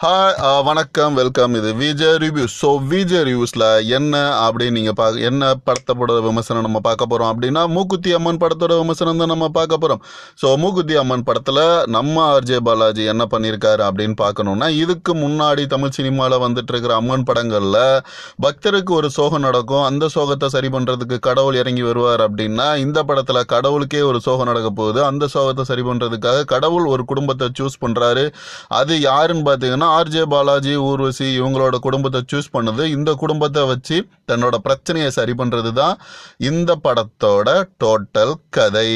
Hi uh, வணக்கம் welcome இது Vijay reviews so Vijay ரிவ்யூஸில் என்ன அப்படின்னு நீங்கள் பார்க்க என்ன படத்தோட விமர்சனம் நம்ம பார்க்க போகிறோம் அப்படின்னா மூக்குத்தி அம்மன் படத்தோட விமர்சனம் தான் நம்ம பார்க்க போகிறோம் ஸோ மூக்குத்தி அம்மன் படத்தில் நம்ம ஆர்ஜே பாலாஜி என்ன பண்ணியிருக்காரு அப்படின்னு பார்க்கணுன்னா இதுக்கு முன்னாடி தமிழ் சினிமாவில் வந்துட்டு இருக்கிற அம்மன் படங்களில் பக்தருக்கு ஒரு சோகம் நடக்கும். அந்த சோகத்தை சரி பண்ணுறதுக்கு கடவுள் இறங்கி வருவார் அப்படின்னா இந்த படத்தில் கடவுளுக்கே ஒரு சோகம் நடக்க போகுது. அந்த சோகத்தை சரி பண்ணுறதுக்காக கடவுள் ஒரு குடும்பத்தை சூஸ் பண்ணுறாரு அது யாருன்னு பார்த்தீங்கன்னா ஆர்ஜே பாலாஜி ஊர்வசி இவங்களோட குடும்பத்தை சூஸ் பண்ணது. இந்த குடும்பத்தை வச்சு தன்னோட பிரச்சனையை சரி பண்ணுறது தான் இந்த படத்தோட டோட்டல் கதை.